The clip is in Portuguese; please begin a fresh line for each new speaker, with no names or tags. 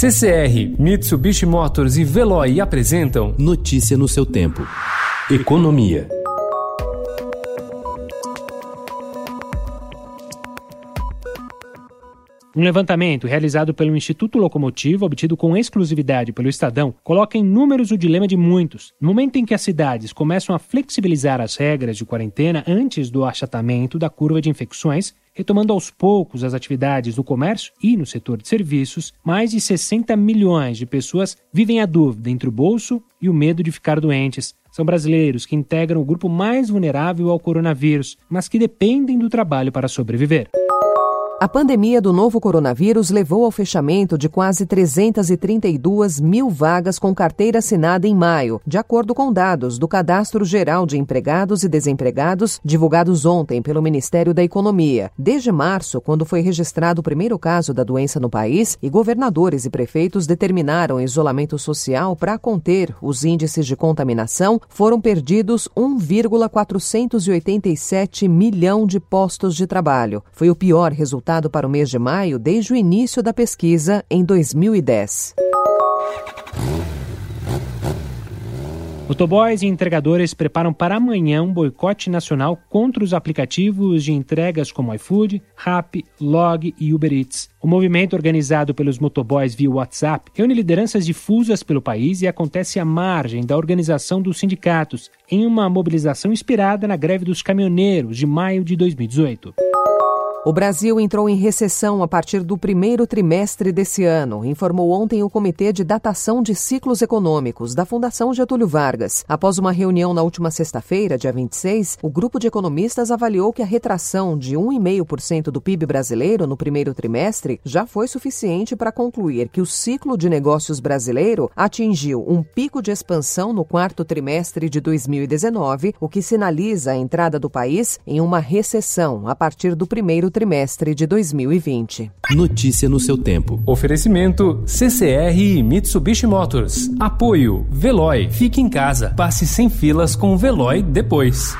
CCR, Mitsubishi Motors e Veloy apresentam
Notícia no seu tempo. Economia.
Um levantamento realizado pelo Instituto Locomotivo, obtido com exclusividade pelo Estadão, coloca em números o dilema de muitos. No momento em que as cidades começam a flexibilizar as regras de quarentena antes do achatamento da curva de infecções, retomando aos poucos as atividades no comércio e no setor de serviços, mais de 60 milhões de pessoas vivem a dúvida entre o bolso e o medo de ficar doentes. São brasileiros que integram o grupo mais vulnerável ao coronavírus, mas que dependem do trabalho para sobreviver.
A pandemia do novo coronavírus levou ao fechamento de quase 332 mil vagas com carteira assinada em maio, de acordo com dados do Cadastro Geral de Empregados e Desempregados, divulgados ontem pelo Ministério da Economia. Desde março, quando foi registrado o primeiro caso da doença no país, e governadores e prefeitos determinaram isolamento social para conter os índices de contaminação, foram perdidos 1,487 milhão de postos de trabalho. Foi o pior resultado para o mês de maio desde o início da pesquisa em 2010.
Motoboys e entregadores preparam para amanhã um boicote nacional contra os aplicativos de entregas como iFood, Rappi, Log e Uber Eats. O movimento organizado pelos motoboys via WhatsApp reúne lideranças difusas pelo país e acontece à margem da organização dos sindicatos, em uma mobilização inspirada na greve dos caminhoneiros de maio de 2018.
O Brasil entrou em recessão a partir do primeiro trimestre desse ano, informou ontem o Comitê de Datação de Ciclos Econômicos da Fundação Getúlio Vargas. Após uma reunião na última sexta-feira, dia 26, o grupo de economistas avaliou que a retração de 1,5% do PIB brasileiro no primeiro trimestre já foi suficiente para concluir que o ciclo de negócios brasileiro atingiu um pico de expansão no quarto trimestre de 2019, o que sinaliza a entrada do país em uma recessão a partir do primeiro trimestre de 2020.
Notícia no seu tempo.
Oferecimento CCR e Mitsubishi Motors. Apoio Veloy. Fique em casa. Passe sem filas com o Veloy depois.